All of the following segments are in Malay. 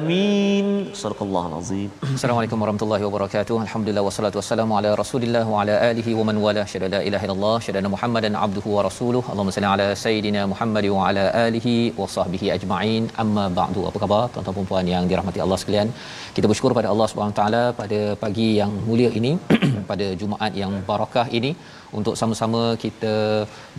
alamin. Subhanallah azim. Assalamualaikum warahmatullahi wabarakatuh. Alhamdulillah wassalatu wassalamu ala Rasulillah wa ala alihi wa man wala. Syada la ilaha illallah, syada Muhammadan abduhu wa rasuluh. Allahumma salli ala sayidina Muhammad wa ala alihi wa sahbihi ajma'in. Amma ba'du. Apa khabar tuan-tuan dan puan yang dirahmati Allah sekalian? Kita bersyukur pada Allah Subhanahu taala pada pagi yang mulia ini, pada Jumaat yang barakah ini untuk sama-sama kita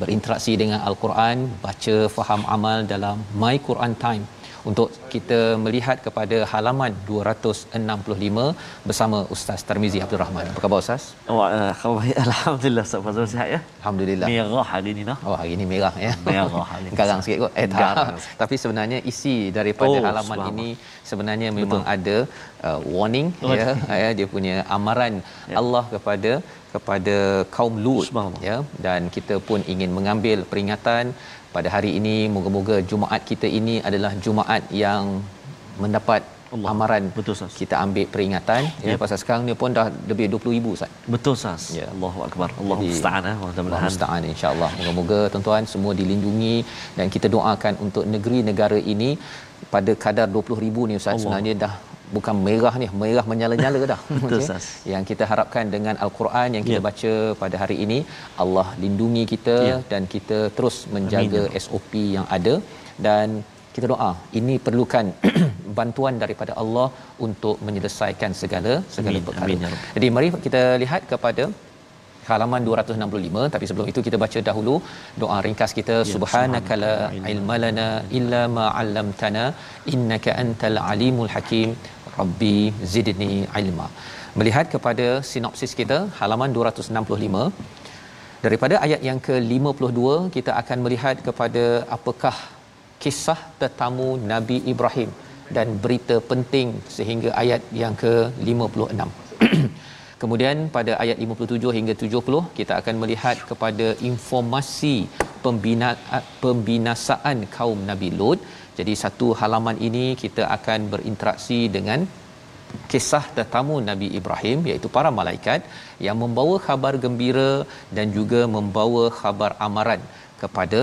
berinteraksi dengan al-Quran, baca, faham amal dalam My Quran Time untuk kita melihat kepada halaman 265 bersama Ustaz Tarmizi Abdul Rahman. Apa khabar Ustaz? Wah, khabar baik. Alhamdulillah Ustaz Fazrul sihat ya. Alhamdulillah. Merah hari ni noh. Oh hari ini merah ya. Merah hari ni. Garang sikit kot. Eh tak. Garang. Tapi sebenarnya isi daripada Oh, halaman subhanallah. ini sebenarnya memang ada uh, warning Oh, ya, ya dia punya amaran Ya. Allah kepada kepada kaum Lut ya dan kita pun ingin mengambil peringatan pada hari ini moga-moga Jumaat kita ini adalah Jumaat yang mendapat Allah. amaran Betul, Ustaz. kita ambil peringatan ya Ya. pasal sekarang ni pun dah lebih 20000 Ustaz Betul Sas. Ya. Allahu akbar. Allahu Jadi, musta'an eh. Allah Mudah-mudahan. musta'an insya-Allah. Moga-moga tuan-tuan semua dilindungi dan kita doakan untuk negeri negara ini pada kadar 20,000 ni Ustaz Allah. sebenarnya dah bukan merah ni, merah menyala-nyala dah. Betul? Ustaz. Yang kita harapkan dengan al-Quran yang kita Ya. baca pada hari ini, Allah lindungi kita Ya. dan kita terus menjaga Amin. SOP yang ada dan kita doa ini perlukan bantuan daripada Allah untuk menyelesaikan segala segala Amin. perkara. Amin, ya. Jadi mari kita lihat kepada halaman 265 tapi sebelum itu kita baca dahulu doa ringkas kita. Ya, subhanaka la subhanaka. ilma lana illa ma 'allamtana innaka antal alimul hakim. Rabbi zidni ilma. Melihat kepada sinopsis kita halaman 265 daripada ayat yang ke-52 kita akan melihat kepada apakah kisah tetamu Nabi Ibrahim dan berita penting sehingga ayat yang ke-56 Kemudian pada ayat 57 hingga 70 kita akan melihat kepada informasi pembina pembinasaan kaum Nabi Lut. Jadi satu halaman ini kita akan berinteraksi dengan kisah tetamu Nabi Ibrahim iaitu para malaikat yang membawa khabar gembira dan juga membawa khabar amaran kepada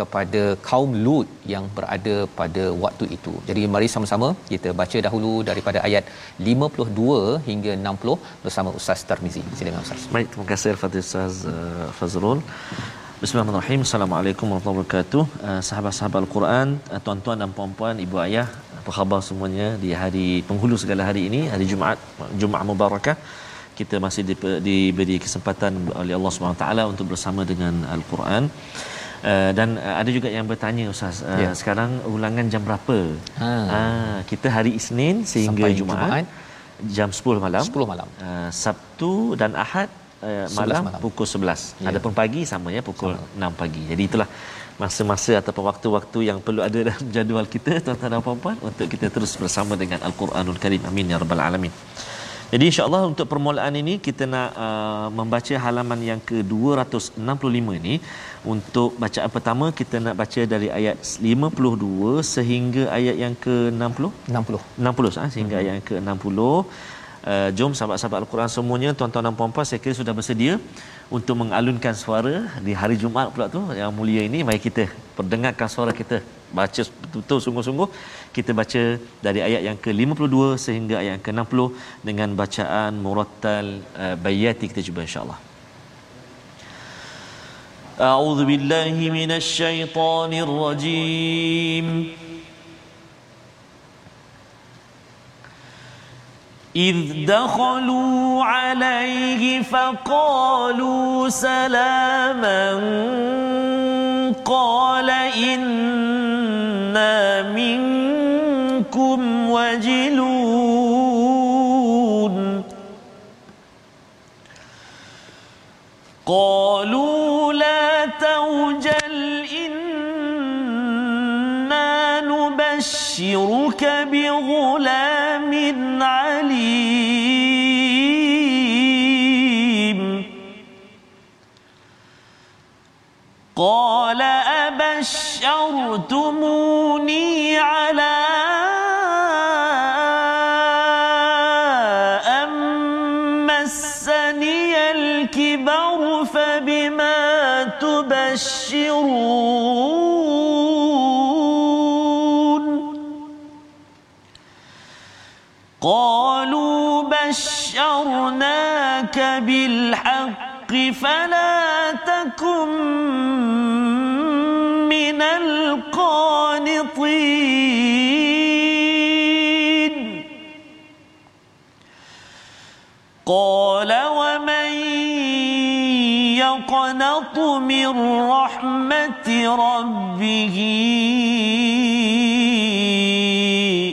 kepada kaum Lut yang berada pada waktu itu. Jadi mari sama-sama kita baca dahulu daripada ayat 52 hingga 60 bersama Ustaz Tarmizi. Silakan Ustaz. Baik, terima kasih Al-Fatih Ustaz uh, Fazrul. Bismillahirrahmanirrahim. Assalamualaikum warahmatullahi wabarakatuh. Uh, sahabat-sahabat Al-Quran, uh, tuan-tuan dan puan-puan, ibu ayah, apa khabar semuanya di hari penghulu segala hari ini, hari Jumaat, Jumaat Mubarakah. Kita masih diberi kesempatan oleh Allah SWT untuk bersama dengan Al-Quran. Uh, dan uh, ada juga yang bertanya Ustaz, uh, Ya. sekarang ulangan jam berapa? Ha. Ah, kita hari Isnin sehingga Sampai Jumaat, Jumaat. jam 10 malam. 10 malam. Uh, Sabtu dan Ahad uh, 11 malam, malam. pukul 11. Ya. Adapun pagi sama ya pukul sama. 6 pagi. Jadi itulah masa-masa ataupun waktu-waktu yang perlu ada dalam jadual kita tuan-tuan dan puan-puan untuk kita terus bersama dengan Al-Quranul Karim. Amin ya rabbal alamin. Jadi insya-Allah untuk permulaan ini kita nak uh, membaca halaman yang ke-265 ini. Untuk bacaan pertama kita nak baca dari ayat 52 sehingga ayat yang ke-60. 60. 60 ah sehingga ayat yang ke-60. Uh, jom sahabat-sahabat Al-Quran semuanya tuan-tuan dan puan-puan saya kira sudah bersedia untuk mengalunkan suara di hari Jumaat pula tu yang mulia ini mari kita perdengarkan suara kita baca betul-betul sungguh-sungguh kita baca dari ayat yang ke-52 sehingga ayat yang ke-60 dengan bacaan murattal uh, bayati kita cuba insya-Allah أعوذ بالله من الشيطان الرجيم إذ دخلوا عليه فقالوا سلاما قال إنا منكم وجلون قالوا لا توجل إنا نبشرك بغلام عليم قال أبشرتموني على أن مسني الكبر فبما تبشرون قالوا بشرناك بالحق فلا تكن يقنط من رحمة ربه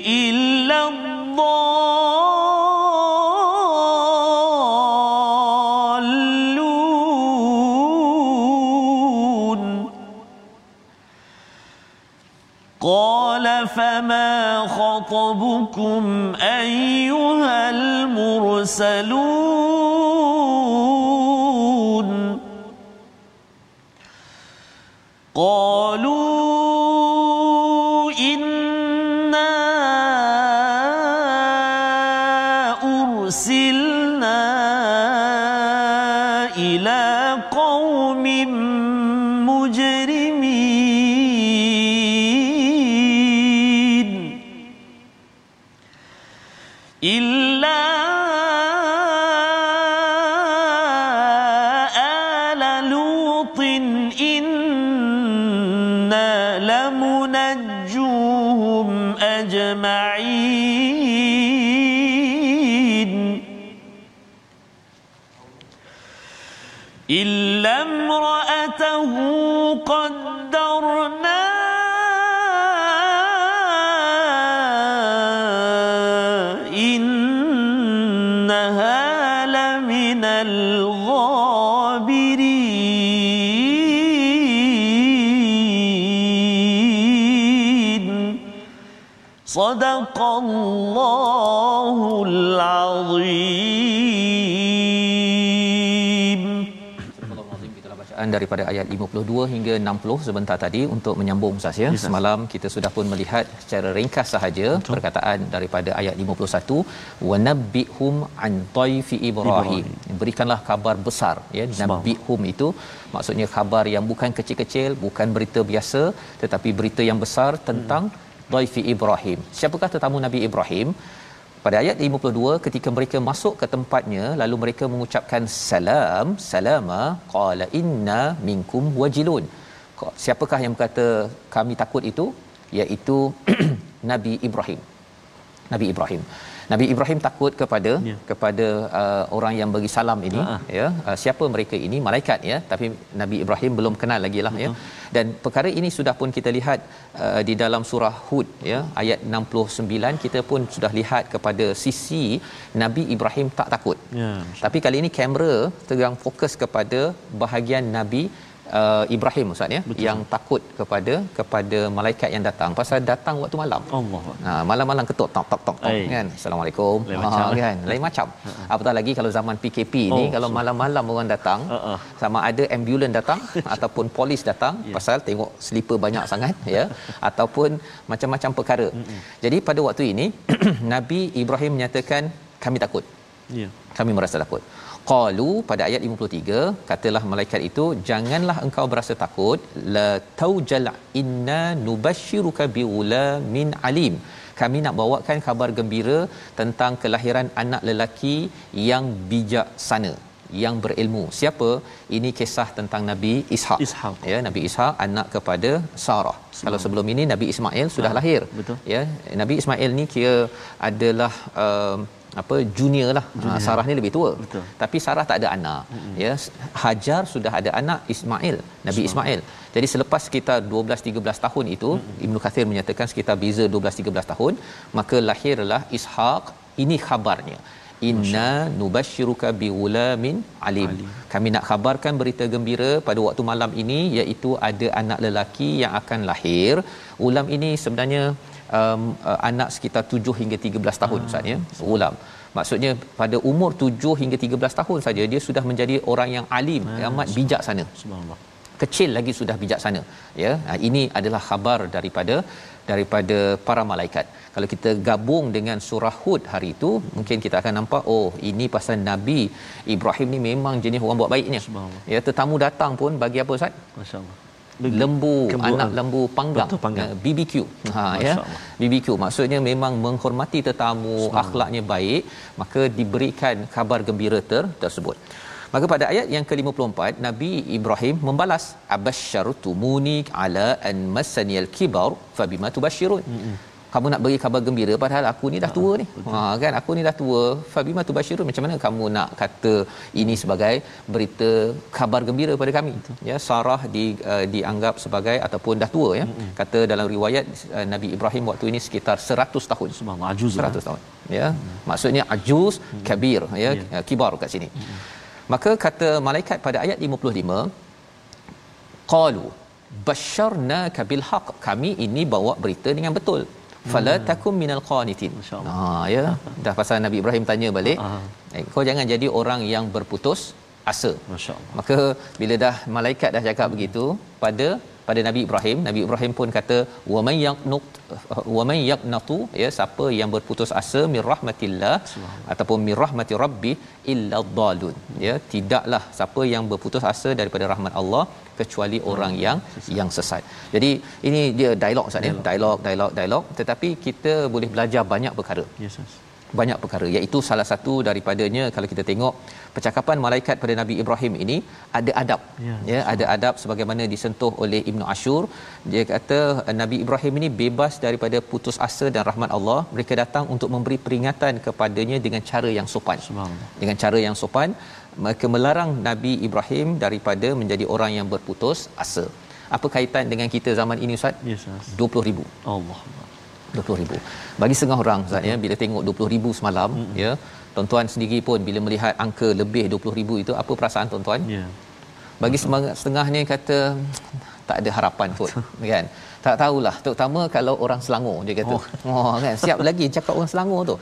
إلا الضالون. قال فما خطبكم أيها المرسلون؟ قالوا sebentar tadi untuk menyambung Ustaz ya. Semalam kita sudah pun melihat secara ringkas sahaja Betul. perkataan daripada ayat 51 wa nabbihum an taifi ibrahim. Berikanlah kabar besar ya. Nabbihum itu maksudnya khabar yang bukan kecil-kecil, bukan berita biasa tetapi berita yang besar tentang hmm. Daifi Ibrahim. Siapakah tetamu Nabi Ibrahim? Pada ayat 52 ketika mereka masuk ke tempatnya lalu mereka mengucapkan salam, salama, qala inna minkum wajilun. Siapakah yang berkata kami takut itu? iaitu Nabi Ibrahim. Nabi Ibrahim. Nabi Ibrahim takut kepada ya. kepada uh, orang yang bagi salam ini uh-huh. ya uh, siapa mereka ini malaikat ya tapi Nabi Ibrahim belum kenal lagi lah ya dan perkara ini sudah pun kita lihat uh, di dalam surah Hud ya ayat 69 kita pun sudah lihat kepada sisi Nabi Ibrahim tak takut ya tapi kali ini kamera sedang fokus kepada bahagian Nabi uh, Ibrahim ustaz ya Betul. yang takut kepada kepada malaikat yang datang pasal datang waktu malam. Allah. Ha malam-malam ketuk tok tok tok kan. Assalamualaikum. Lain macam ha, kan. Lain macam. Apatah lagi kalau zaman PKP oh, ni kalau so. malam-malam orang datang uh-uh. sama ada ambulans datang ataupun polis datang yeah. pasal tengok slipper banyak sangat ya ataupun macam-macam perkara. Mm-mm. Jadi pada waktu ini Nabi Ibrahim menyatakan kami takut. Ya. Yeah. Kami merasa takut qalu pada ayat 53 katalah malaikat itu janganlah engkau berasa takut la taujal inna nubashshiruka biulamin alim. Kami nak bawakan kabar gembira tentang kelahiran anak lelaki yang bijaksana yang berilmu. Siapa? Ini kisah tentang Nabi Ishaq. Ishaq. Ya, Nabi Ishaq anak kepada Sarah. Kalau sebelum ini Nabi Ismail sudah Ah, lahir. betul. Ya, Nabi Ismail ni kira adalah um, apa junior lah junior. Sarah ni lebih tua Betul. tapi Sarah tak ada anak mm-hmm. ya Hajar sudah ada anak Ismail Nabi Ismail jadi selepas sekitar 12 13 tahun itu mm-hmm. Ibnu Kathir menyatakan sekitar beza 12 13 tahun maka lahirlah Ishaq ini khabarnya Inna nubashshiruka biulamin alim. alim. Kami nak khabarkan berita gembira pada waktu malam ini iaitu ada anak lelaki yang akan lahir. Ulam ini sebenarnya um, uh, anak sekitar 7 hingga 13 tahun Ah. Ustaz ya. Ulam. Maksudnya pada umur 7 hingga 13 tahun saja dia sudah menjadi orang yang alim, Ah, amat bijaksana Subhanallah. Kecil lagi sudah bijaksana. Ya ha, ini adalah khabar daripada daripada para malaikat. Kalau kita gabung dengan surah hud hari itu mungkin kita akan nampak oh ini pasal nabi Ibrahim ni memang jenis orang buat baiknya. Subhanallah. ya tetamu datang pun bagi apa ustaz? Masya-Allah. lembu Kembu- anak lembu panggang, Betul, panggang. Ya, BBQ ha ya. Masya-Allah. BBQ maksudnya memang menghormati tetamu akhlaknya baik maka diberikan kabar gembira ter, tersebut maka pada ayat yang ke-54 Nabi Ibrahim membalas abasyartumuni ala an masaniyal kibar fabima tubashirun. Kamu nak bagi kabar gembira padahal aku ni dah tua ni. ha kan? Aku ni dah tua fabima tubashirun. Macam mana kamu nak kata ini sebagai berita kabar gembira pada kami? Ya Sarah di uh, dianggap sebagai ataupun dah tua ya. Kata dalam riwayat uh, Nabi Ibrahim waktu ini sekitar 100 tahun. Subhanallah. Ajuz. 100 tahun ya. Maksudnya ajuz kabir ya Ya. kibar kat sini maka kata malaikat pada ayat 55 qalu basyarnaka bil haqq kami ini bawa berita dengan betul. Fala takum minal qanitin. Ha ya. Dah pasal Nabi Ibrahim tanya balik. Ah. eh, kau jangan jadi orang yang berputus asa. Masya-Allah. Maka bila dah malaikat dah cakap begitu pada pada Nabi Ibrahim, Nabi Ibrahim pun kata wa may yaqnut wa may yaqnatu ya siapa yang berputus asa mir rahmatillah ataupun mir rahmati rabbi illa dhalun ya tidaklah siapa yang berputus asa daripada rahmat Allah kecuali orang yang yang sesat. Jadi ini dia dialog Ustaz ya, dialog. Dialog dialog tetapi kita boleh belajar banyak perkara. Yes. yes. Banyak perkara. Iaitu salah satu daripadanya kalau kita tengok percakapan malaikat pada Nabi Ibrahim ini ada adab. Ya, ya ada adab sebagaimana disentuh oleh Ibnu Ashur. Dia kata Nabi Ibrahim ini bebas daripada putus asa dan rahmat Allah. Mereka datang untuk memberi peringatan kepadanya dengan cara yang sopan. Dengan cara yang sopan mereka melarang Nabi Ibrahim daripada menjadi orang yang berputus asa. Apa kaitan dengan kita zaman ini ustaz? Yes. yes. 20000 Allah. 20000 bagi setengah orang Ustaz ya bila tengok 20000 semalam mm-hmm. ya tuan-tuan sendiri pun bila melihat angka lebih 20000 itu apa perasaan tuan-tuan Ya. bagi setengah setengahnya kata tak ada harapan pun kan tak tahulah. Terutama kalau orang Selangor dia kata. Oh, oh kan? Siap lagi cakap orang Selangor tu.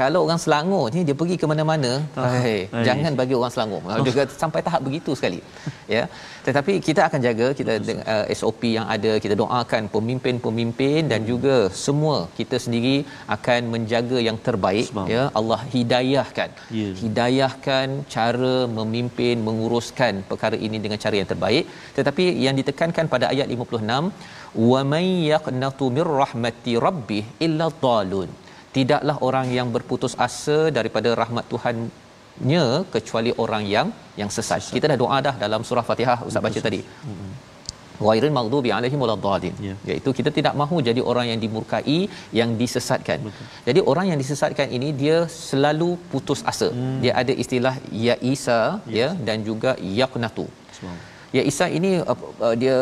Kalau orang Selangor ni dia pergi ke mana-mana hai Hai. jangan bagi orang Selangor. Dia kata sampai tahap begitu sekali ya. Tetapi kita akan jaga kita dengan uh, SOP yang ada kita doakan pemimpin-pemimpin dan juga semua kita sendiri akan menjaga yang terbaik Subhanallah. ya. Allah hidayahkan. Ya. hidayahkan cara memimpin menguruskan perkara ini dengan cara yang terbaik. Tetapi yang ditekankan pada ayat 56 wa may yaqnatu mir rahmati rabbih illa dhalun tidaklah orang yang berputus asa daripada rahmat Tuhannya kecuali orang yang yang sesat. sesat. Kita dah doa dah dalam surah Fatihah Ustaz baca tadi. Ghairil maghdubi alaihim waladdallin. Ya. Iaitu kita tidak mahu jadi orang yang dimurkai, yang disesatkan. Betul. Jadi orang yang disesatkan ini dia selalu putus asa. Hmm. Dia ada istilah ya Isa yes. ya dan juga yaqnatu. Subhanallah. Ya Isa ini uh, uh, dia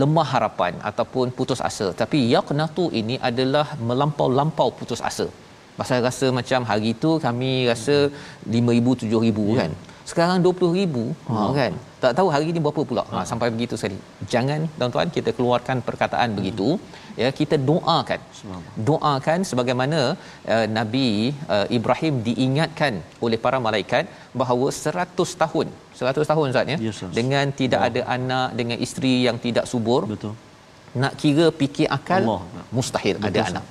lemah harapan ataupun putus asa. Tapi yaqnatu ini adalah melampau-lampau putus asa. Pasal rasa macam hari itu kami rasa 5000 7000 kan. Sekarang 20000 ha kan. Tak tahu hari ini berapa pula. Ha sampai begitu sekali. Jangan tuan-tuan kita keluarkan perkataan begitu. Ya kita doakan. Doakan sebagaimana uh, Nabi uh, Ibrahim diingatkan oleh para malaikat bahawa 100 tahun 100 tahun Ustaz ya Yes, dengan tidak wow. ada anak dengan isteri yang tidak subur Betul. nak kira fikir akal Allah. mustahil ada Ustaz. anak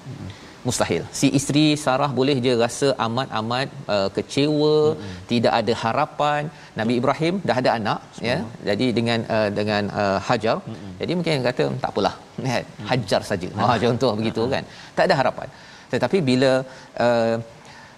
mustahil. Si isteri Sarah boleh je rasa amat-amat uh, kecewa hmm. tidak ada harapan. Nabi Ibrahim dah ada anak Semua. ya jadi dengan uh, dengan uh, Hajar. Hmm. jadi mungkin kata tak apalah kan hajar saja. Ha contoh begitu kan. Tak ada harapan. Tetapi bila uh,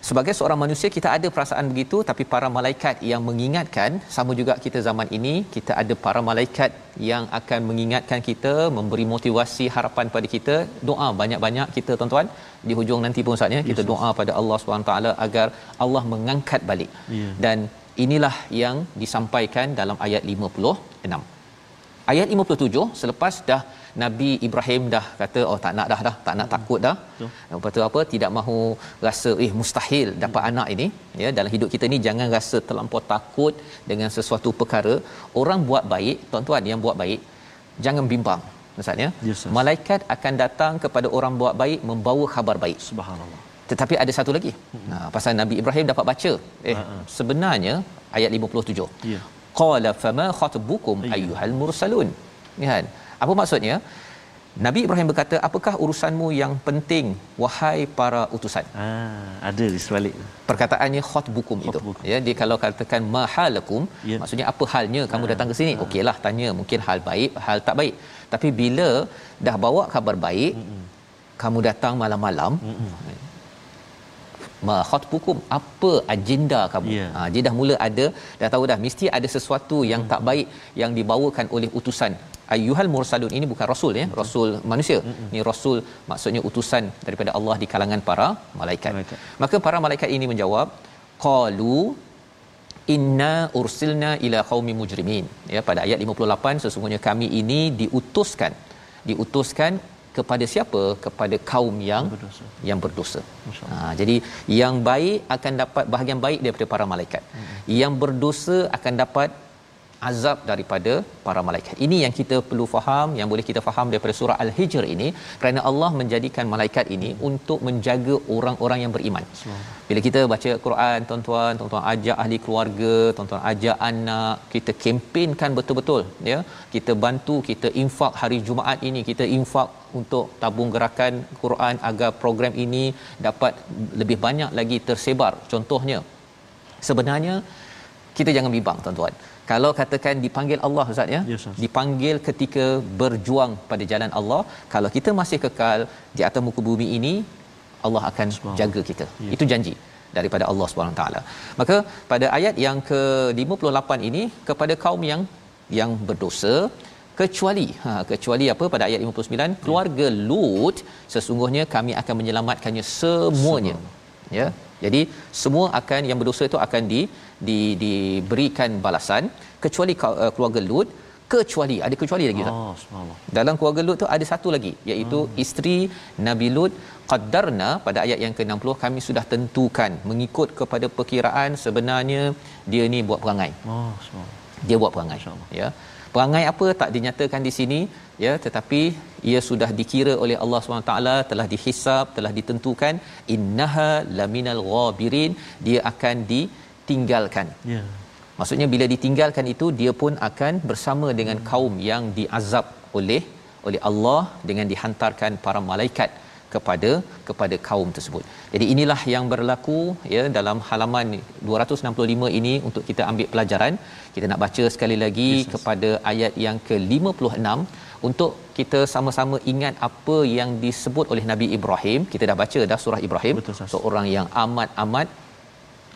sebagai seorang manusia kita ada perasaan begitu tapi para malaikat yang mengingatkan sama juga kita zaman ini kita ada para malaikat yang akan mengingatkan kita memberi motivasi harapan pada kita. Doa banyak-banyak kita tuan-tuan. Di hujung nanti pun saatnya kita yes, doa pada Allah SWT agar Allah mengangkat balik. Yeah. dan inilah yang disampaikan dalam ayat 56 ayat 57 selepas dah Nabi Ibrahim dah kata oh tak nak dah dah tak nak hmm. takut dah. Betul. Lepas tu apa tidak mahu rasa eh mustahil dapat hmm. anak ini ya dalam hidup kita ni jangan rasa terlampau takut dengan sesuatu perkara orang buat baik tuan-tuan yang buat baik jangan bimbang maksudnya yes, yes. malaikat akan datang kepada orang buat baik membawa khabar baik subhanallah tetapi ada satu lagi hmm. nah pasal Nabi Ibrahim dapat baca eh uh-huh. sebenarnya ayat 57 yeah. qala fama khatbukum yeah. ayyuhal mursalun kan apa maksudnya? Nabi Ibrahim berkata, "Apakah urusanmu yang penting wahai para utusan?" Ah, ada di sebalik. Perkataannya khutbukum itu. Ya, dia kalau katakan mahalakum, ya. maksudnya apa halnya kamu ah, datang ke sini? Ah. Okeylah tanya, mungkin hal baik, hal tak baik. Tapi bila dah bawa kabar baik, Mm-mm. kamu datang malam-malam, ma khutbukum apa agenda kamu yeah. ha dia dah mula ada dah tahu dah mesti ada sesuatu yang mm. tak baik yang dibawakan oleh utusan ayyuhal mursalun ini bukan rasul ya Betul. rasul manusia Mm-mm. ini rasul maksudnya utusan daripada Allah di kalangan para malaikat. malaikat maka para malaikat ini menjawab qalu inna ursilna ila qaumi mujrimin ya pada ayat 58 sesungguhnya kami ini diutuskan diutuskan kepada siapa kepada kaum yang berdosa yang berdosa ha, jadi yang baik akan dapat bahagian baik daripada para malaikat hmm. yang berdosa akan dapat azab daripada para malaikat. Ini yang kita perlu faham, yang boleh kita faham daripada surah Al-Hijr ini kerana Allah menjadikan malaikat ini untuk menjaga orang-orang yang beriman. Bila kita baca Quran, tuan-tuan, tuan-tuan ajak ahli keluarga, tuan-tuan ajak anak, kita kempenkan betul-betul, ya. Kita bantu, kita infak hari Jumaat ini, kita infak untuk tabung gerakan Quran agar program ini dapat lebih banyak lagi tersebar. Contohnya, sebenarnya kita jangan bimbang tuan-tuan kalau katakan dipanggil Allah ustaz ya? Yes, dipanggil ketika berjuang pada jalan Allah kalau kita masih kekal di atas muka bumi ini Allah akan jaga kita. Yes. itu janji daripada Allah Subhanahu taala. Maka pada ayat yang ke-58 ini kepada kaum yang yang berdosa kecuali ha kecuali apa pada ayat 59 keluarga Lut sesungguhnya kami akan menyelamatkannya semuanya. Semua. ya jadi semua akan yang berdosa itu akan di, di diberikan balasan kecuali uh, keluarga Lut kecuali ada kecuali lagi tak? Oh, subhanallah. Dalam keluarga Lut tu ada satu lagi iaitu hmm. isteri Nabi Lut qaddarna pada ayat yang ke-60 kami sudah tentukan mengikut kepada perkiraan sebenarnya dia ni buat perangai. Oh, subhanallah. Dia buat perangai. Ya. Perangai apa tak dinyatakan di sini ya tetapi ia sudah dikira oleh Allah SWT telah dihisap telah ditentukan innaha laminal ghabirin dia akan ditinggalkan ya maksudnya bila ditinggalkan itu dia pun akan bersama dengan hmm. kaum yang diazab oleh oleh Allah dengan dihantarkan para malaikat kepada kepada kaum tersebut. Jadi inilah yang berlaku ya dalam halaman 265 ini untuk kita ambil pelajaran. Kita nak baca sekali lagi yes, kepada ayat yang ke-56 untuk kita sama-sama ingat apa yang disebut oleh Nabi Ibrahim. Kita dah baca dah surah Ibrahim, Betul, seorang yang amat-amat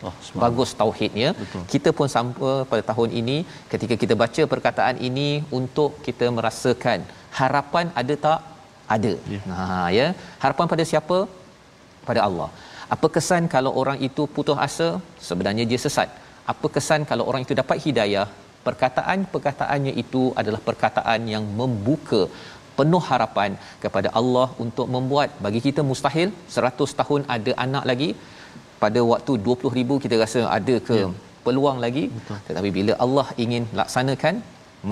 Oh, bagus tauhidnya. Betul. Kita pun sama pada tahun ini ketika kita baca perkataan ini untuk kita merasakan harapan ada tak? Ada. Ya. Ha ya. Harapan pada siapa? Pada Allah. Apa kesan kalau orang itu putus asa? Sebenarnya dia sesat. Apa kesan kalau orang itu dapat hidayah? perkataan-perkataannya itu adalah perkataan yang membuka penuh harapan kepada Allah untuk membuat bagi kita mustahil 100 tahun ada anak lagi pada waktu 20000 kita rasa ada ke ya. peluang lagi Betul. tetapi bila Allah ingin laksanakan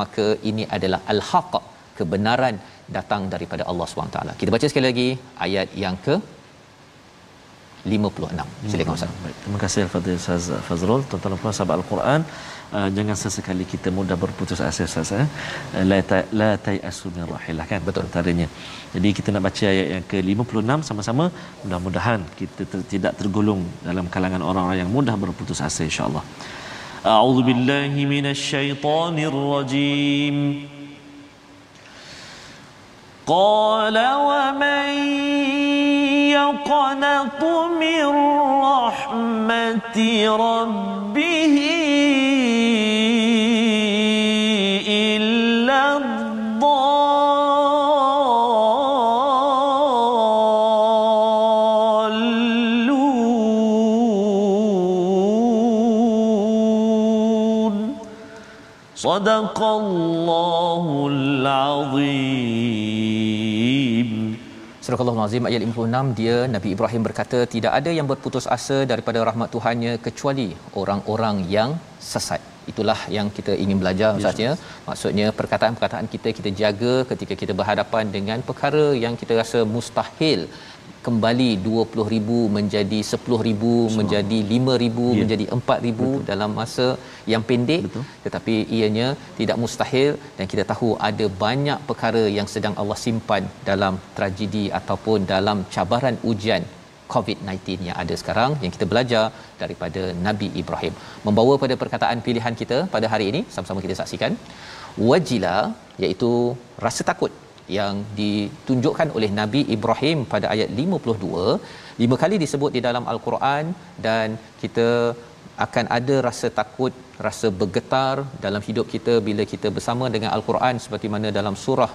maka ini adalah al-haq kebenaran datang daripada Allah SWT. Kita baca sekali lagi ayat yang ke 56. Silakan Ustaz. Baik, terima kasih Al-Fadhil Ustaz Fazrul. Tuan-tuan dan puan sahabat Al-Quran, uh, jangan sesekali kita mudah berputus asa Ustaz eh. Uh, la ta la tayasu min rahillah kan betul antaranya. Jadi kita nak baca ayat yang ke-56 sama-sama. Mudah-mudahan kita ter- tidak tergolong dalam kalangan orang-orang yang mudah berputus asa insya-Allah. A'udzu billahi minasyaitonir rajim. قال ومن يقنط من رحمة ربه إلا الضالون. صدق الله العظيم. Surah Al-Azim ayat 56 dia Nabi Ibrahim berkata tidak ada yang berputus asa daripada rahmat Tuhannya kecuali orang-orang yang sesat. Itulah yang kita ingin belajar Ustaz ya. Maksudnya perkataan-perkataan kita kita jaga ketika kita berhadapan dengan perkara yang kita rasa mustahil kembali 20000 menjadi 10000 menjadi 5000 Ya. menjadi 4000 dalam masa yang pendek Betul. tetapi ianya tidak mustahil dan kita tahu ada banyak perkara yang sedang Allah simpan dalam tragedi ataupun dalam cabaran ujian COVID-19 yang ada sekarang yang kita belajar daripada Nabi Ibrahim. Membawa pada perkataan pilihan kita pada hari ini sama-sama kita saksikan wajila iaitu rasa takut yang ditunjukkan oleh Nabi Ibrahim pada ayat 52 lima kali disebut di dalam al-Quran dan kita akan ada rasa takut rasa bergetar dalam hidup kita bila kita bersama dengan al-Quran seperti mana dalam surah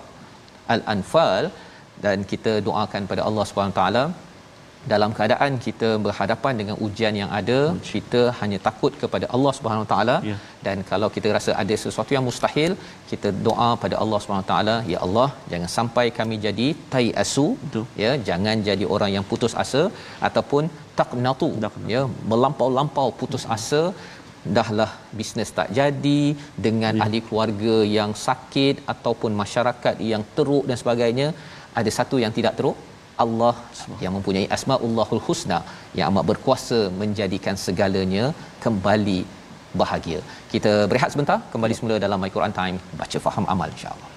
al-Anfal. Dan kita doakan pada Allah Subhanahu taala dalam keadaan kita berhadapan dengan ujian yang ada kita hanya takut kepada Allah Subhanahu Wa taala Ya. dan kalau kita rasa ada sesuatu yang mustahil kita doa pada Allah Subhanahu Wa taala ya Allah jangan sampai kami jadi taiasu Betul. ya jangan jadi orang yang putus asa ataupun taqnatu Taqnatu. ya melampau-lampau putus asa dahlah bisnes tak jadi dengan Ya. ahli keluarga yang sakit ataupun masyarakat yang teruk dan sebagainya ada satu yang tidak teruk Allah yang mempunyai asmaullahul husna yang amat berkuasa menjadikan segalanya kembali bahagia. Kita berehat sebentar, kembali semula dalam My Quran Time, baca faham amal insya-Allah.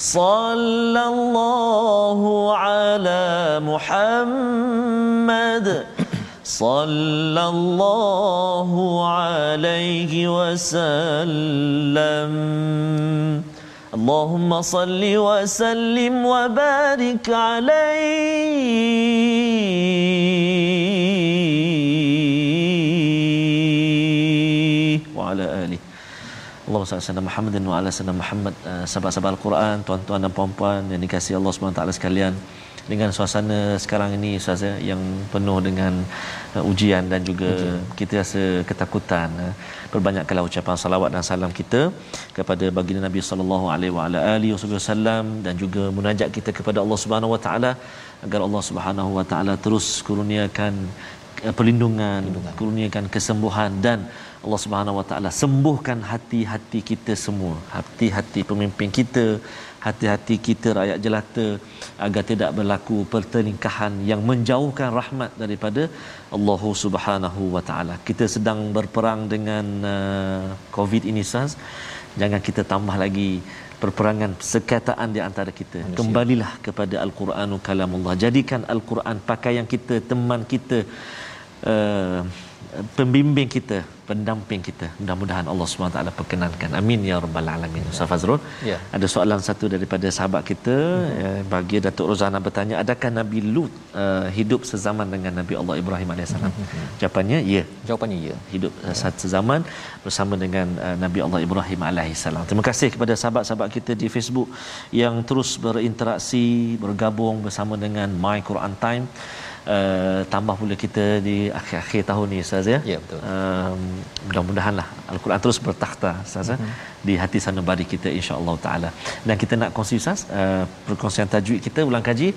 صلى الله على محمد. صلى الله عليه وسلم. اللهم صل وسلم وبارك عليه. وعلى آله Salli ala Muhammad wa ala sayyidina Muhammad uh, sahabat-sahabat Al-Quran tuan-tuan dan puan-puan yang dikasihi Allah SWT sekalian dengan suasana sekarang ini Ustaz ya, yang penuh dengan uh, ujian dan juga ujian. kita rasa ketakutan uh, berbanyakkanlah ucapan salawat dan salam kita kepada baginda Nabi sallallahu alaihi wa ala alihi wasallam dan juga munajat kita kepada Allah Subhanahu wa taala agar Allah Subhanahu wa taala terus kurniakan uh, perlindungan, perlindungan, kurniakan kesembuhan dan Allah Subhanahu Wa Taala sembuhkan hati-hati kita semua, hati-hati pemimpin kita, hati-hati kita rakyat jelata agar tidak berlaku pertelingkahan yang menjauhkan rahmat daripada Allah Subhanahu wa taala. Kita sedang berperang dengan uh, COVID ini Saz. Jangan kita tambah lagi perperangan sekataan di antara kita. Manusia. Kembalilah kepada Al-Quranul Kalamullah. Jadikan Al-Quran pakaian kita, teman kita, uh, pembimbing kita, pendamping kita. Mudah-mudahan Allah SWT perkenankan. Amin ya rabbal alamin. Ustaz Fazrul. Ya. Ada soalan satu daripada sahabat kita hmm. bagi Datuk Rozana bertanya, adakah Nabi Lut uh, hidup sezaman dengan Nabi Allah Ibrahim AS? Hmm. Jawapannya ya. Jawapannya ya. Hidup uh, satu zaman bersama dengan uh, Nabi Allah Ibrahim AS. Terima kasih kepada sahabat-sahabat kita di Facebook yang terus berinteraksi, bergabung bersama dengan My Quran Time. Uh, tambah pula kita di akhir-akhir tahun ni Ustaz ya. Ya betul. Uh, mudah-mudahanlah Al-Quran terus bertakhta Ustaz uh-huh. di hati sanubari kita insya-Allah taala. Dan kita nak kongsi Ustaz uh, perkongsian tajwid kita ulang kaji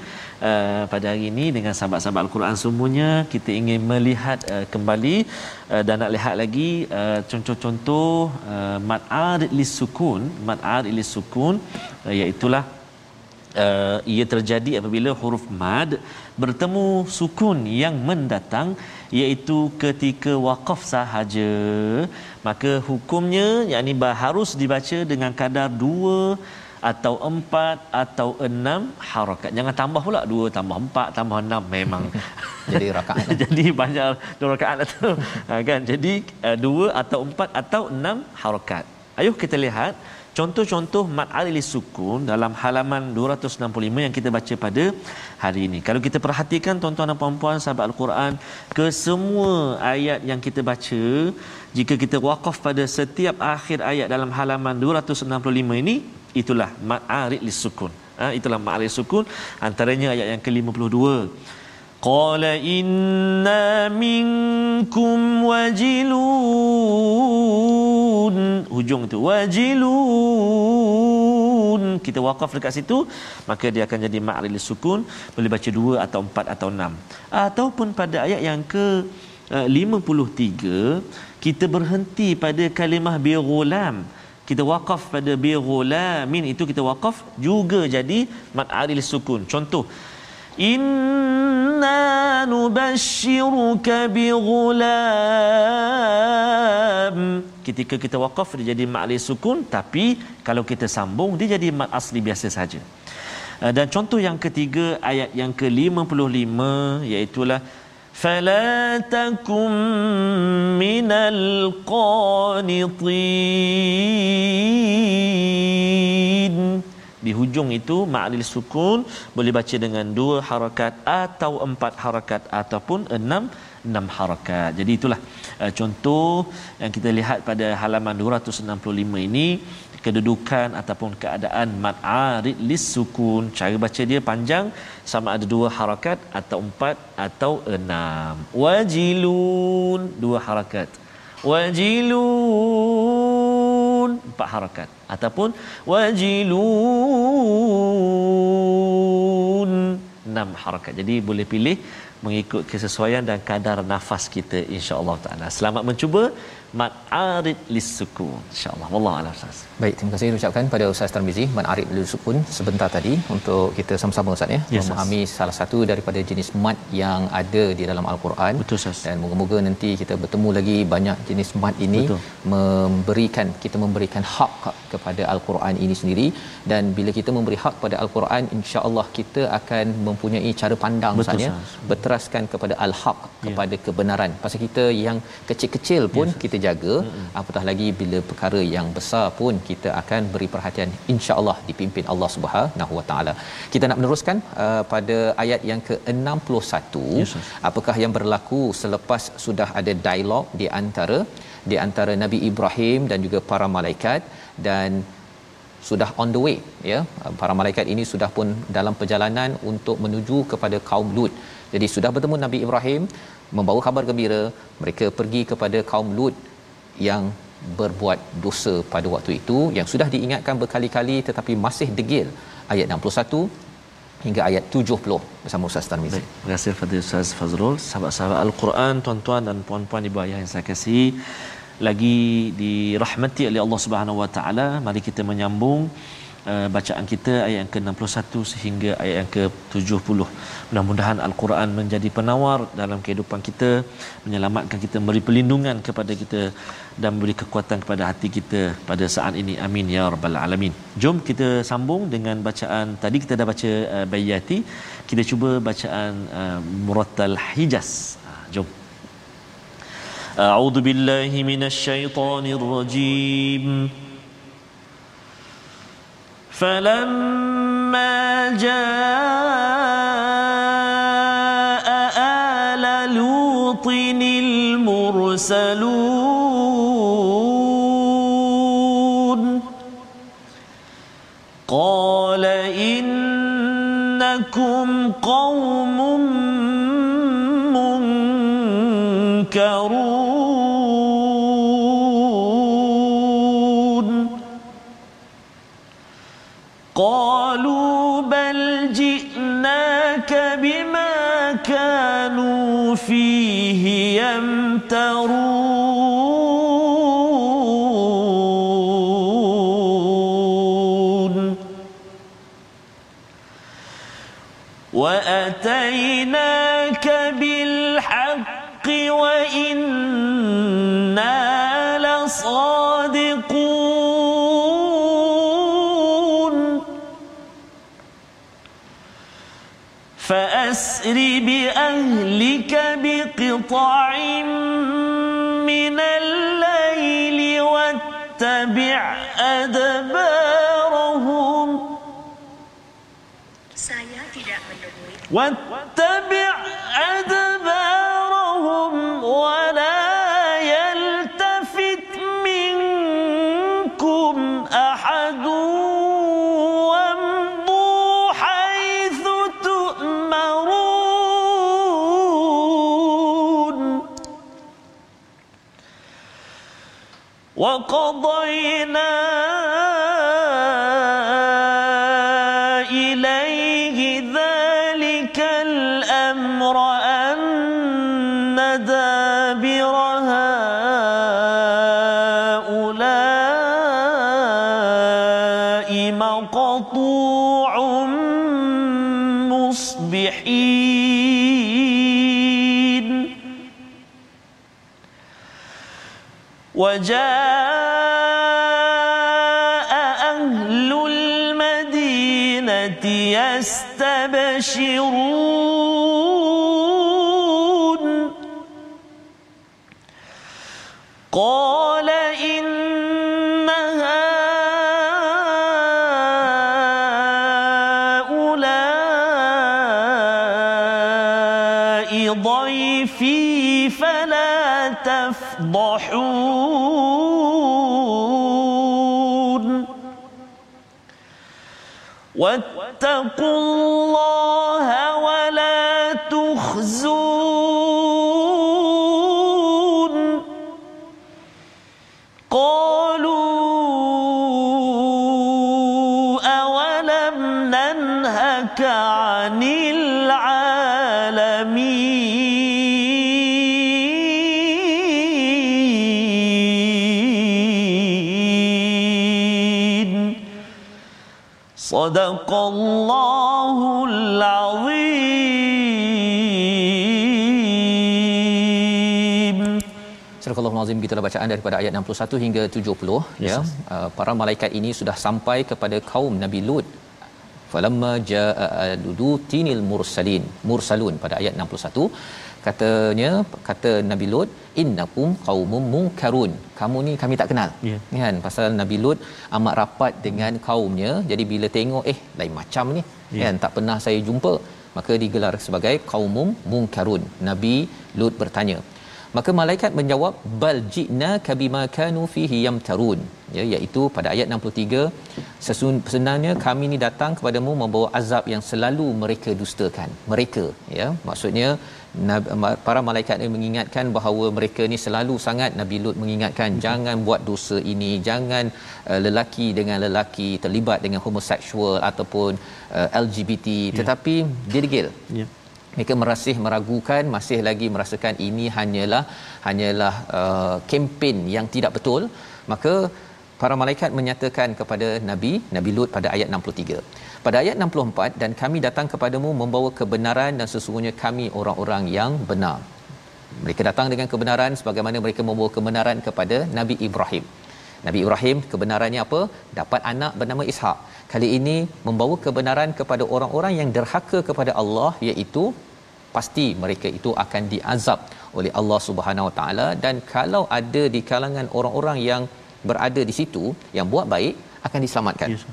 uh, pada hari ini dengan sahabat-sahabat Al-Quran semuanya kita ingin melihat uh, kembali uh, dan nak lihat lagi uh, contoh-contoh uh, mad arid lisukun, mad arid lisukun uh, iaitu uh, ia terjadi apabila huruf mad bertemu sukun yang mendatang iaitu ketika waqaf sahaja maka hukumnya yakni harus dibaca dengan kadar dua atau empat atau enam harakat. Jangan tambah pula dua tambah empat tambah enam memang jadi rakaat. jadi banyak dua rakaat tu. Ha, kan? Jadi uh, dua atau empat atau enam harakat. Ayuh kita lihat Contoh-contoh mad alil sukun dalam halaman 265 yang kita baca pada hari ini. Kalau kita perhatikan tuan-tuan dan puan-puan sahabat Al-Quran, ke semua ayat yang kita baca, jika kita wakaf pada setiap akhir ayat dalam halaman 265 ini, itulah mad alil sukun. Ha, itulah mad alil sukun antaranya ayat yang ke-52. Qala inna minkum wajilun hujung itu wajilun. Kita wakaf dekat situ maka dia akan jadi ma'ril sukun. Boleh baca dua atau empat atau enam. Ataupun pada ayat yang ke 53 eh, kita berhenti pada kalimah bi ghulam kita wakaf pada bi ghulamin itu kita wakaf juga jadi ma'ril sukun. Contoh Inna nubashiruka bi ghulam. Ketika kita wakaf dia jadi mak sukun tapi kalau kita sambung dia jadi mak asli biasa saja. Uh, dan contoh yang ketiga ayat yang ke-55 iaitu lah fala takum minal qanitin di hujung itu ma'lil sukun boleh baca dengan dua harakat atau empat harakat ataupun enam enam harakat. Jadi itulah uh, contoh yang kita lihat pada halaman 265 ini kedudukan ataupun keadaan mad arid lis sukun. Cara baca dia panjang sama ada dua harakat atau empat atau enam. Wajilun dua harakat. Wajilun empat harakat. Ataupun wajilun. Enam harakat. Jadi boleh pilih mengikut kesesuaian dan kadar nafas kita insya-Allah taala. Selamat mencuba mat arid lisukun insyaallah wallahu a'lam baik terima kasih ucapkan pada ustaz Tarmizi. Mat arid lisukun sebentar tadi untuk kita sama-sama ustaz ya? Yes, memahami yes. salah satu daripada jenis mat yang ada di dalam al-Quran. Betul ustaz. Dan moga-moga nanti kita bertemu lagi banyak jenis mat ini betul. memberikan kita memberikan hak kepada al-Quran ini sendiri. Dan bila kita memberi hak pada al-Quan insya-Allah kita akan mempunyai cara pandang ustaz ya? Berteraskan kepada al-haq ya. kepada kebenaran. Pasal kita yang kecil-kecil pun yes, kita jaga mm-hmm. apatah lagi bila perkara yang besar pun kita akan beri perhatian insya-Allah dipimpin Allah Subhanahu Wa Taala. Kita nak meneruskan uh, pada ayat yang ke-61 yes, apakah yang berlaku selepas sudah ada dialog di antara di antara Nabi Ibrahim dan juga para malaikat dan sudah on the way ya para malaikat ini sudah pun dalam perjalanan untuk menuju kepada kaum Lut. Jadi sudah bertemu Nabi Ibrahim membawa kabar gembira mereka pergi kepada kaum Lut yang berbuat dosa pada waktu itu yang sudah diingatkan berkali-kali tetapi masih degil ayat 61 hingga ayat 70 bersama Ustaz Tarmizi. Terima kasih kepada Ustaz Fazrul, sahabat-sahabat Al-Quran, tuan-tuan dan puan-puan ibu ayah yang saya kasih. Lagi dirahmati oleh Allah Subhanahu Wa Taala, mari kita menyambung uh, bacaan kita ayat yang ke-61 sehingga ayat yang ke-70. Mudah-mudahan al-Quran menjadi penawar dalam kehidupan kita, menyelamatkan kita, memberi perlindungan kepada kita dan memberi kekuatan kepada hati kita pada saat ini. Amin ya rabbal alamin. Jom kita sambung dengan bacaan tadi kita dah baca uh, Bayyati. Kita cuba bacaan uh, Murattal Hijaz. Uh, jom. أعوذ بالله من الشيطان الرجيم فلما جاء فأسر بأهلك بقطع من الليل واتبع أدبارهم. واتبع أدبارهم. وقضينا إليه ذلك الأمر أن دابر هؤلاء مقطوع مصبحين. وجاء يستبشرون قال إن هؤلاء ضيفي فلا تفضحون. واتقوا الله صدق الله العظيم Surah Al-Azim gitulah bacaan daripada ayat 61 hingga 70 Yes, ya. Uh, para malaikat ini sudah sampai kepada kaum Nabi Lut. Falamma jaa ludutinil mursalin mursalun pada ayat 61 katanya kata Nabi Lut innakum qaumum munkarun. Kamu ni kami tak kenal. Ya. kan pasal Nabi Lut amat rapat dengan kaumnya. Jadi bila tengok eh lain macam ni. Ya. kan tak pernah saya jumpa. Maka digelar sebagai qaumum munkarun. Nabi Lut bertanya maka malaikat menjawab bal ji'na kabima kanu fihi yamtarun ya iaitu pada ayat 63 sesun, sebenarnya kami ni datang kepadamu membawa azab yang selalu mereka dustakan. Mereka ya maksudnya para malaikat ini mengingatkan bahawa mereka ni selalu sangat Nabi Lut mengingatkan hmm. jangan buat dosa ini jangan uh, lelaki dengan lelaki terlibat dengan homoseksual ataupun uh, LGBT yeah. tetapi dia degil Ya. mereka merasih meragukan masih lagi merasakan ini hanyalah hanyalah uh, kempen yang tidak betul maka para malaikat menyatakan kepada nabi nabi lut pada ayat 63 pada ayat 64 dan kami datang kepadamu membawa kebenaran dan sesungguhnya kami orang-orang yang benar mereka datang dengan kebenaran sebagaimana mereka membawa kebenaran kepada nabi Ibrahim Nabi Ibrahim kebenarannya apa? Dapat anak bernama Ishak. Kali ini membawa kebenaran kepada orang-orang yang derhaka kepada Allah iaitu pasti mereka itu akan diazab oleh Allah Subhanahu Wa Taala dan kalau ada di kalangan orang-orang yang berada di situ yang buat baik akan diselamatkan. Yes.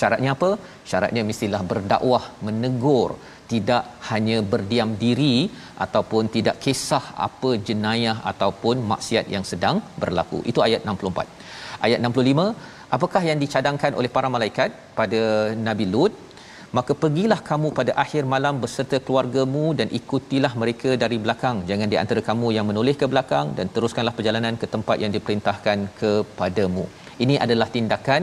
Syaratnya apa? Syaratnya mestilah berdakwah, menegur, tidak hanya berdiam diri ataupun tidak kisah apa jenayah ataupun maksiat yang sedang berlaku. Itu ayat 64 ayat 65 apakah yang dicadangkan oleh para malaikat pada Nabi Lut? Maka pergilah kamu pada akhir malam beserta keluargamu dan ikutilah mereka dari belakang. Jangan di antara kamu yang menoleh ke belakang dan teruskanlah perjalanan ke tempat yang diperintahkan kepadamu. Ini adalah tindakan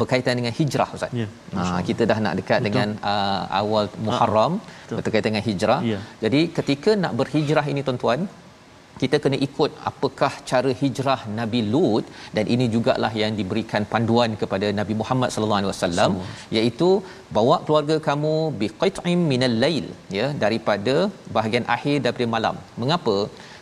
berkaitan dengan hijrah ustaz. Ya. Ha kita dah nak dekat Betul. dengan uh, awal Muharram ha, berkaitan dengan hijrah. Ya. Jadi ketika nak berhijrah ini tuan-tuan, kita kena ikut apakah cara hijrah Nabi Lut dan ini jugalah yang diberikan panduan kepada Nabi Muhammad sallallahu alaihi wasallam iaitu bawa keluarga kamu bi qit'im minal lail ya daripada bahagian akhir daripada malam. Mengapa?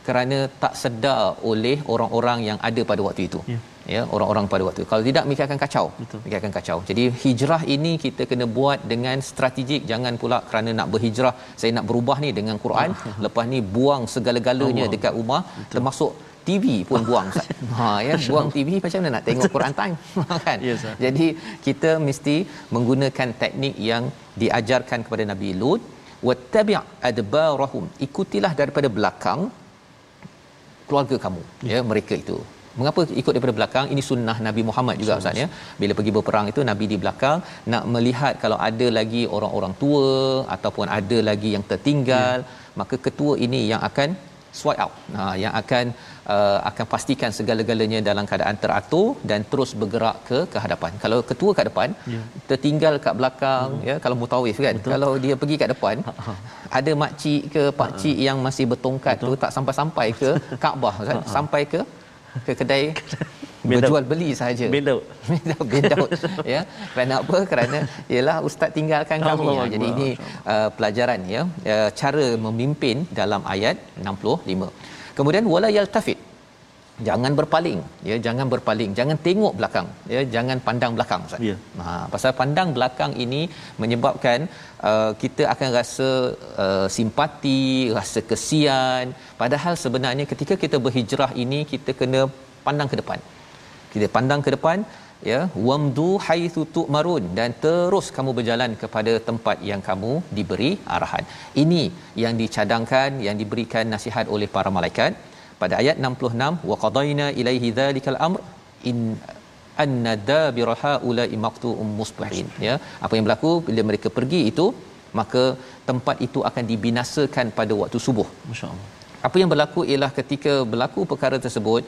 Kerana tak sedar oleh orang-orang yang ada pada waktu itu. Ya ya orang-orang pada waktu kalau tidak mereka akan kacau. Betul. mereka akan kacau. Jadi hijrah ini kita kena buat dengan strategik. Jangan pula kerana nak berhijrah saya nak berubah ni dengan Quran. Ah. lepas ni buang segala-galanya Allah. dekat rumah. Betul. termasuk TV pun buang Ustaz. Ha ya buang TV macam mana nak tengok Quran time? Kan. Yes, Jadi kita mesti menggunakan teknik yang diajarkan kepada Nabi Lut. Wattabi' adbarahum. Ikutilah daripada belakang keluarga kamu ya mereka itu Mengapa ikut daripada belakang? Ini sunnah Nabi Muhammad juga Ustaz ya. Bila pergi berperang itu Nabi di belakang nak melihat kalau ada lagi orang-orang tua ataupun ada lagi yang tertinggal, ya. maka ketua ini yang akan swipe out. Ha yang akan uh, akan pastikan segala-galanya dalam keadaan teratur dan terus bergerak ke ke hadapan. Kalau ketua kat depan, ya. tertinggal kat belakang ya, ya kalau mutawif kan. Betul. Kalau dia pergi kat depan, ha, ha. ada mak cik ke pak cik ha, yang masih bertongkat Betul. tu tak sampai-sampai ke Kaabah kan? Sampai ke ke kedai berjual beli sahaja. Bendaut. Bendaut. ya. Kerana apa? Kerana ialah ustaz tinggalkan kami. Allah ya. Jadi Allah. ini uh, pelajaran ya uh, cara memimpin dalam ayat 65. Kemudian wala yaltafit. Jangan berpaling, ya, jangan berpaling, jangan tengok belakang, ya, jangan pandang belakang Ustaz. Ya. Ha, pasal pandang belakang ini menyebabkan uh, kita akan rasa uh, simpati, rasa kesian, padahal sebenarnya ketika kita berhijrah ini kita kena pandang ke depan. Kita pandang ke depan, ya, wamdu haitsu tu'marun dan terus kamu berjalan kepada tempat yang kamu diberi arahan. Ini yang dicadangkan, yang diberikan nasihat oleh para malaikat pada ayat 66 wa qadaina ilaihi dzalikal amr in anna dabira haula'i maqtu'um musbihin. Ya apa yang berlaku? Bila mereka pergi itu maka tempat itu akan dibinasakan pada waktu subuh. Masyaallah. Apa yang berlaku ialah ketika berlaku perkara tersebut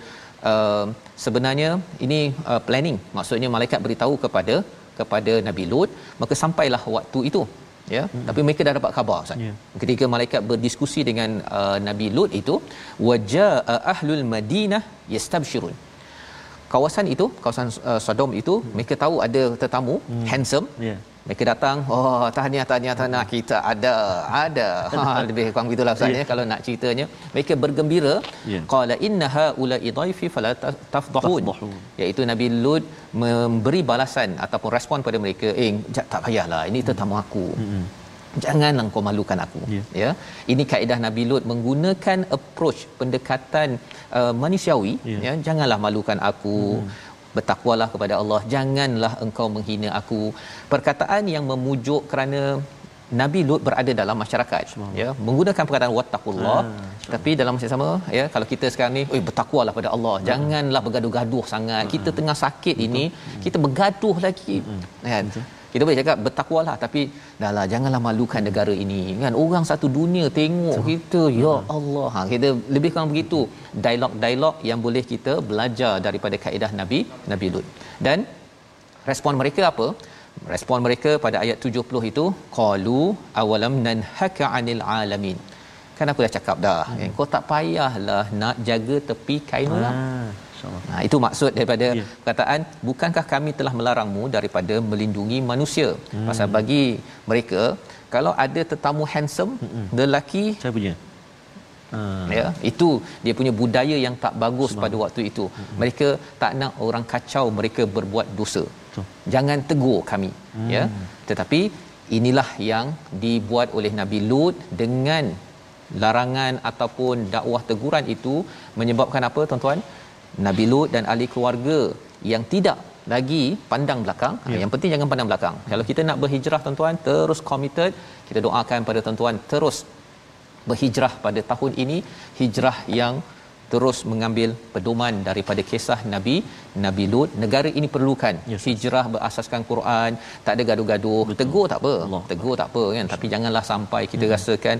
uh, sebenarnya ini uh, planning. Maksudnya malaikat beritahu kepada kepada Nabi Lut maka sampailah waktu itu ya hmm. tapi mereka dah dapat khabar Ustaz. Yeah. Ketika malaikat berdiskusi dengan uh, Nabi Lut itu wajaa ahlul madinah yastabshirun. Kawasan itu, kawasan uh, Sodom itu, hmm. mereka tahu ada tetamu hmm. handsome. Yeah. Mereka datang, oh tahniah tahniah tahniah kita ada ada. Ha lebih kurang gitulah Ustaz yeah. ya kalau nak ceritanya. Mereka bergembira. Ya. Qala yeah. innaha ulai dhaifi fala tafdhun. Iaitu Nabi Lut memberi balasan ataupun respon pada mereka, eh tak payahlah ini tetamu aku. Hmm. Janganlah kau malukan aku. Yeah. Ya. Ini kaedah Nabi Lut menggunakan approach pendekatan uh, manusiawi yeah. ya. Janganlah malukan aku. Hmm bertakwalah kepada Allah. Janganlah engkau menghina aku. Perkataan yang memujuk kerana Nabi Lut berada dalam masyarakat ya. Menggunakan perkataan wattaqullah ha, tapi dalam masa sama ya kalau kita sekarang ni oi bertakwalah pada Allah. Ha. janganlah bergaduh-gaduh sangat. Ha. kita tengah sakit Betul. ini kita bergaduh lagi. Kan kita boleh cakap bertakwalah tapi dahlah janganlah malukan negara ini. Kan orang satu dunia tengok so, kita ya uh. Allah. Ha kita lebih kurang begitu. Dialog-dialog yang boleh kita belajar daripada kaedah Nabi Nabi Lut. Dan respon mereka apa? Respon mereka pada ayat 70 itu qalu awalam nanhaka anil alamin. Kan aku dah cakap dah hmm. kau tak payahlah nak jaga tepi kain orang. Ah Nah, itu maksud daripada Ya. yeah. perkataan bukankah kami telah melarangmu daripada melindungi manusia. Hmm. Pasal bagi mereka kalau ada tetamu handsome hmm. lelaki Saya punya. Ha. ya itu dia punya budaya yang tak bagus pada waktu itu. Hmm. Mereka tak nak orang kacau mereka berbuat dosa. Betul. Jangan tegur kami hmm. ya. Tetapi inilah yang dibuat oleh Nabi Lut dengan larangan ataupun dakwah teguran itu menyebabkan apa tuan-tuan? Nabi Lut dan ahli keluarga yang tidak lagi pandang belakang. Ya. Yang penting jangan pandang belakang. Kalau kita nak berhijrah tuan-tuan terus committed, kita doakan pada tuan-tuan terus berhijrah pada tahun ini hijrah yang terus mengambil pedoman daripada kisah Nabi Nabi Lut negara ini perlukan Yes. hijrah berasaskan Quran tak ada gaduh-gaduh tegur tak apa Allah. tegur tak apa kan tapi janganlah sampai kita hmm. rasakan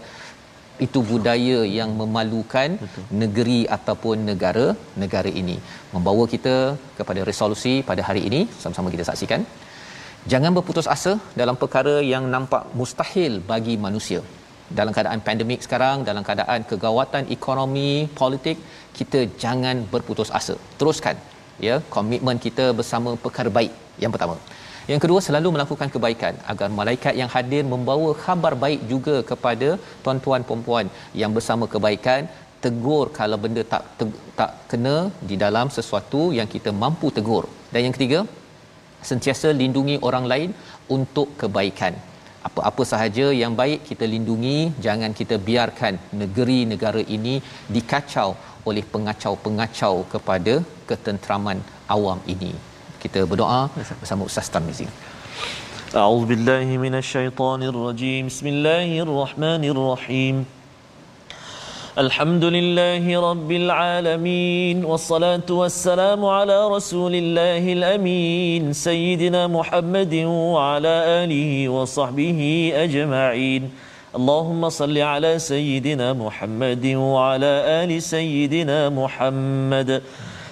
itu budaya yang memalukan Betul. negeri ataupun negara negara ini. Membawa kita kepada resolusi pada hari ini. Sama-sama kita saksikan. Jangan berputus asa dalam perkara yang nampak mustahil bagi manusia. Dalam keadaan pandemik sekarang dalam keadaan kegawatan ekonomi politik kita jangan berputus asa. Teruskan ya komitmen kita bersama perkara baik. Yang pertama yang kedua selalu melakukan kebaikan agar malaikat yang hadir membawa khabar baik juga kepada tuan-tuan puan-puan. Yang bersama kebaikan tegur kalau benda tak te, tak kena di dalam sesuatu yang kita mampu tegur. Dan yang ketiga sentiasa lindungi orang lain untuk kebaikan. Apa-apa sahaja yang baik kita lindungi jangan kita biarkan negeri negara ini dikacau oleh pengacau-pengacau kepada ketenteraman awam ini kita berdoa bersama Ustaz Tarmizi أعوذ بالله من الشيطان الرجيم بسم الله الرحمن الرحيم الحمد لله رب العالمين والصلاة والسلام على رسول الله الأمين سيدنا محمد وعلى آله وصحبه أجمعين اللهم صل على سيدنا محمد وعلى آل سيدنا محمد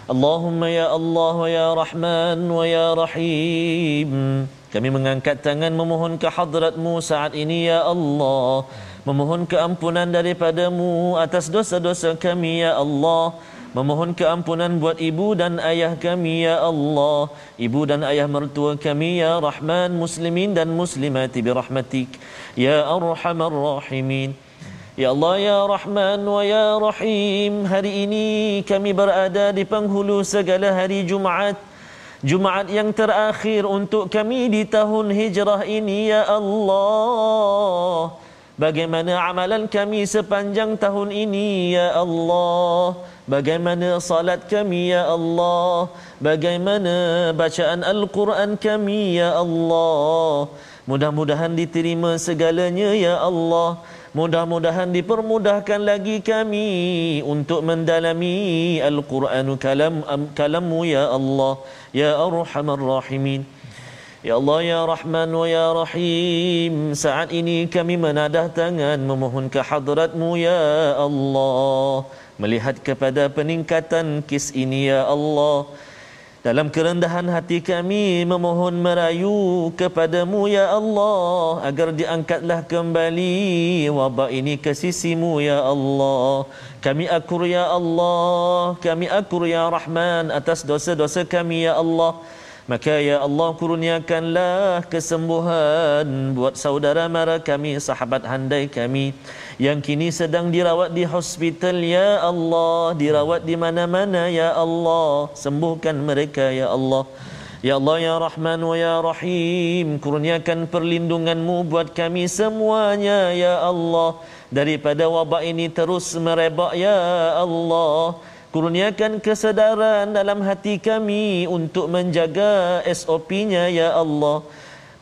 اللهم يا الله ويا رحمن ya Rahim. Kami mengangkat tangan memohon kehadratmu saat ini ya Allah. Memohon keampunan daripadamu atas dosa-dosa kami ya Allah. Memohon keampunan buat ibu dan ayah kami ya Allah. Ibu dan ayah mertua kami ya Rahman Muslimin dan muslimati birahmatik. Ya Arhamar Rahimin. Ya Allah ya Rahman wa ya Rahim Hari ini kami berada di penghulu segala hari Jumaat. Jumaat yang terakhir untuk kami di tahun hijrah ini ya Allah. Bagaimana amalan kami sepanjang tahun ini ya Allah? Bagaimana salat kami ya Allah? Bagaimana bacaan Al-Quran kami ya Allah? Mudah-mudahan diterima segalanya ya Allah Mudah-mudahan dipermudahkan lagi kami untuk mendalami Al-Quran kalam kalammu ya Allah ya Arhamar Rahimin. Ya Allah ya Rahman wa ya Rahim Saat ini kami menadah tangan Memohon ke hadratmu ya Allah Melihat kepada peningkatan kis ini ya Allah dalam kerendahan hati kami memohon merayu kepadamu ya Allah agar diangkatlah kembali wabak ini ke sisimu ya Allah. Kami akur ya Allah, kami akur ya Rahman atas dosa-dosa kami ya Allah. Maka ya Allah kurniakanlah kesembuhan buat saudara mara kami, sahabat handai kami yang kini sedang dirawat di hospital ya Allah, dirawat di mana-mana ya Allah. Sembuhkan mereka ya Allah. Ya Allah ya Rahman wa ya Rahim Kurniakan perlindunganmu buat kami semuanya ya Allah Daripada wabak ini terus merebak ya Allah Kurniakan kesedaran dalam hati kami untuk menjaga SOP-nya ya Allah.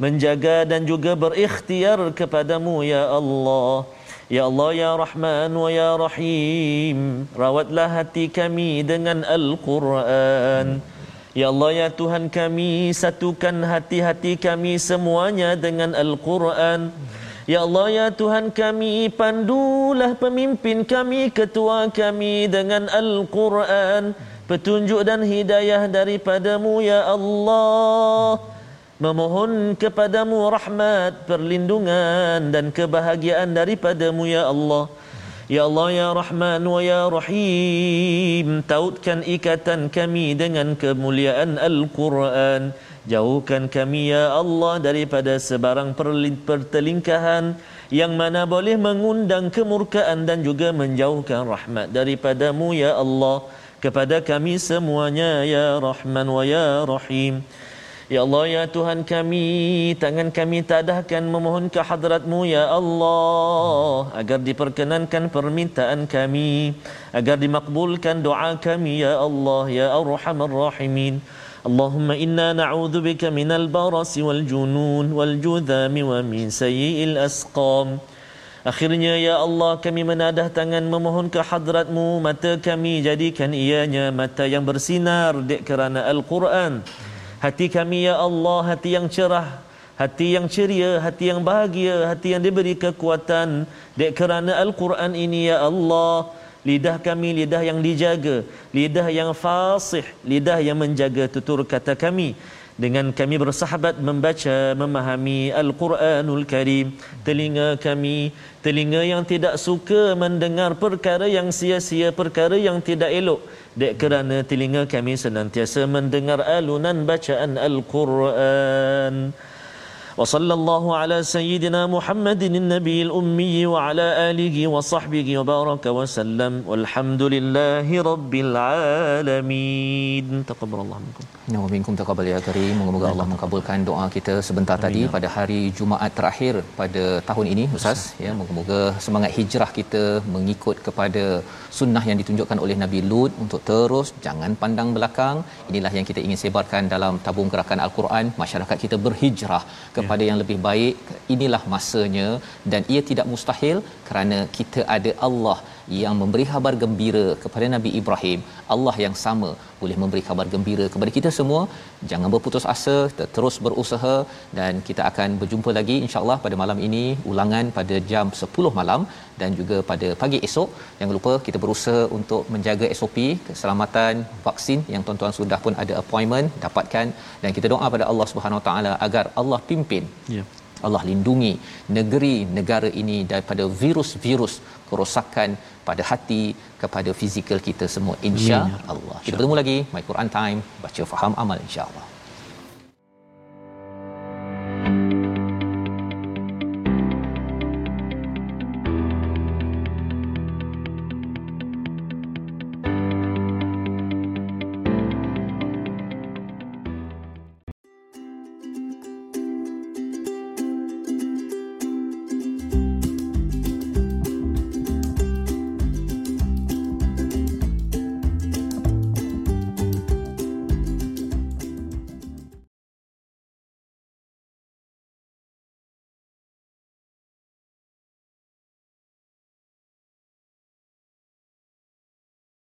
Menjaga dan juga berikhtiar kepadamu ya Allah. Ya Allah ya Rahman wa ya Rahim Rawatlah hati kami dengan Al-Quran. Ya Allah ya Tuhan kami Satukan hati-hati kami semuanya dengan Al-Quran Ya Allah ya Tuhan kami Pandulah pemimpin kami Ketua kami dengan Al-Quran. Petunjuk dan hidayah daripadamu ya Allah. Memohon kepadamu rahmat, perlindungan dan kebahagiaan daripadamu ya Allah. Ya Allah ya Rahman wa ya Rahim tautkan ikatan kami dengan kemuliaan Al-Quran jauhkan kami ya Allah daripada sebarang pertelingkahan yang mana boleh mengundang kemurkaan dan juga menjauhkan rahmat daripadamu ya Allah kepada kami semuanya ya Rahman wa ya Rahim. Ya Allah ya Tuhan kami tangan kami tadahkan memohon ke hadratmu ya Allah agar diperkenankan permintaan kami agar dimakbulkan doa kami ya Allah ya Arhamar Rahimin اللهم إنا نعوذ بك من البرص والجنون والجذام ومن سيء الأسقام Akhirnya ya Allah kami menadah tangan memohon ke hadratmu mata kami jadikan ianya mata yang bersinar dek kerana Al-Quran hati kami ya Allah hati yang cerah hati yang ceria hati yang bahagia hati yang diberi kekuatan dek kerana Al-Quran ini ya Allah lidah kami lidah yang dijaga lidah yang fasih lidah yang menjaga tutur kata kami. Dengan kami bersahabat membaca memahami Al-Quranul Karim. Telinga kami telinga yang tidak suka mendengar perkara yang sia-sia perkara yang tidak elok. Dek kerana telinga kami senantiasa mendengar alunan bacaan Al-Quran وصلى الله على سيدنا محمد النبي الأمي وعلى آله وصحبه وبارك وسلم والحمد لله رب العالمين تقبل الله منكم Ya wa minkum taqabbal ya karim. Moga-moga Allah mengabulkan doa kita sebentar tadi pada hari Jumaat terakhir pada tahun ini Ustaz ya. Moga-moga semangat hijrah kita mengikut kepada sunnah yang ditunjukkan oleh Nabi Lut untuk terus jangan pandang belakang. Inilah yang kita ingin sebarkan dalam tabung gerakan Al-Quran. Masyarakat kita berhijrah kepada yang lebih baik. Inilah masanya dan ia tidak mustahil kerana kita ada Allah yang memberi kabar gembira kepada Nabi Ibrahim Allah yang sama boleh memberi kabar gembira kepada kita semua. Jangan berputus asa kita terus berusaha dan kita akan berjumpa lagi insyaallah pada malam ini ulangan pada jam 10 malam dan juga pada pagi esok. Jangan lupa kita berusaha untuk menjaga SOP keselamatan vaksin yang tuan-tuan sudah pun ada appointment dapatkan. Dan kita doa pada Allah Subhanahu Wa taala agar Allah pimpin ya. Allah lindungi negeri negara ini daripada virus-virus kerosakan pada hati kepada fizikal kita semua insya Allah. Kita bertemu lagi My Quran Time baca faham amal insya Allah.